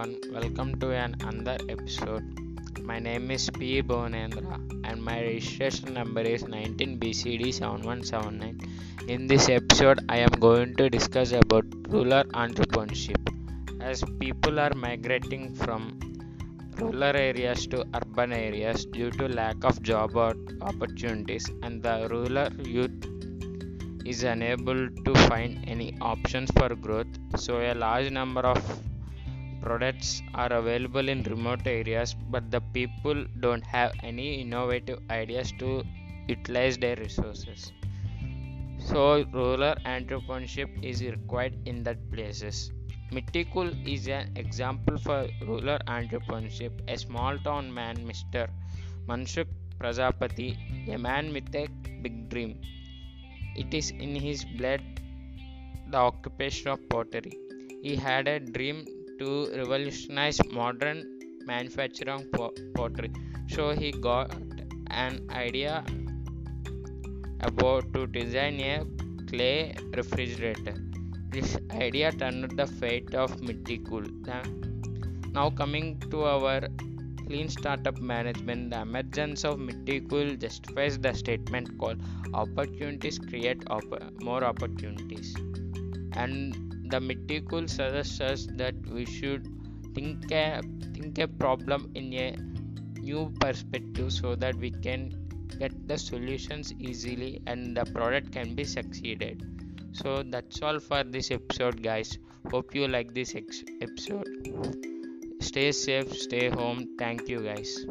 everyone, welcome to an another episode. My name is P. Bhunendra and my registration number is 19BCD7179. In this episode, I am going to discuss about rural entrepreneurship. As people are migrating from rural areas to urban areas due to lack of job opportunities and the rural youth is unable to find any options for growth so a large number of products are available in remote areas but the people don't have any innovative ideas to utilize their resources so rural entrepreneurship is required in that places Mitticool is an example for rural entrepreneurship. A small town man, Mr. Mansukh Prajapati, a man with a big dream. It is in his blood the occupation of pottery. He had a dream to revolutionize modern manufacturing pottery. So he got an idea about to design a clay refrigerator. This idea turned the fate of Mitticool. Now coming to our clean startup management, the emergence of Mitticool justifies the statement called opportunities create op- more opportunities. And the Mitticool suggests us that we should think a, think a problem in a new perspective so that we can get the solutions easily and the product can be succeeded. So that's all for this episode guys. Hope you like this ex- episode. Stay safe stay home. Thank you guys